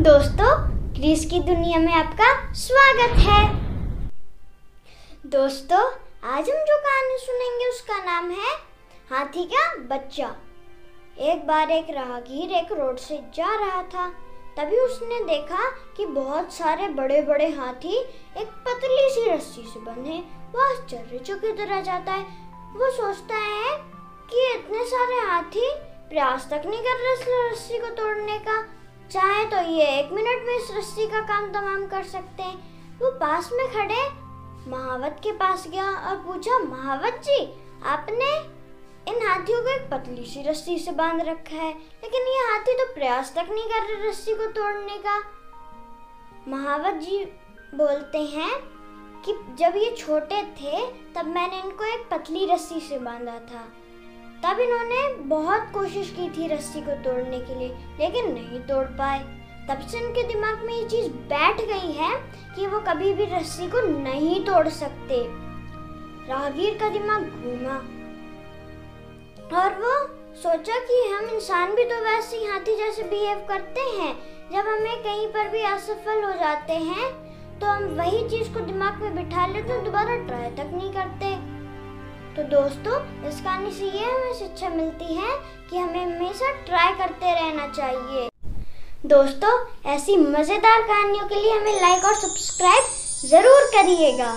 दोस्तों क्रिस की दुनिया में आपका स्वागत है। दोस्तों, आज हम जो कहानी सुनेंगे, उसका नाम है हाथी का बच्चा। एक बार एक राहगीर एक रोड से जा रहा था। तभी उसने देखा कि बहुत सारे बड़े बड़े हाथी एक पतली सी रस्सी से बंधे। वो आश्चर्य की तरह जाता है। वो सोचता है कि इतने सारे हाथी प्रयास तक नहीं कर रहे रस्सी को तोड़ने का। चाहे तो ये एक मिनट में इस रस्सी का काम तमाम कर सकते हैं। वो पास में खड़े। महावत के पास गया और पूछा, महावत जी, आपने इन हाथियों को एक पतली सी रस्सी से बाँध रखा है, लेकिन ये हाथी तो प्रयास तक नहीं कर रहे रस्सी को तोड़ने का। महावत जी बोलते हैं कि जब ये छोटे थे, तब मैंने इनको एक पतली रस्सी से बांधा था। तब इन्होंने बहुत कोशिश की थी रस्सी को तोड़ने के लिए, लेकिन नहीं तोड़ पाए। तब से इनके दिमाग में ये चीज़ बैठ गई है कि वो कभी भी रस्सी को नहीं तोड़ सकते। राहगीर का दिमाग घूमा और वो सोचा कि हम इंसान भी तो वैसे ही हाथी जैसे बिहेव करते हैं। जब हमें कहीं पर भी असफल हो जाते हैं तो हम वही चीज़ को दिमाग में बिठा लेते हैं दोबारा ट्राई तक नहीं करते। तो दोस्तों, इस कहानी से ये हमें शिक्षा मिलती है कि हमें हमेशा ट्राई करते रहना चाहिए। दोस्तों, ऐसी मज़ेदार कहानियों के लिए हमें लाइक और सब्सक्राइब ज़रूर करिएगा।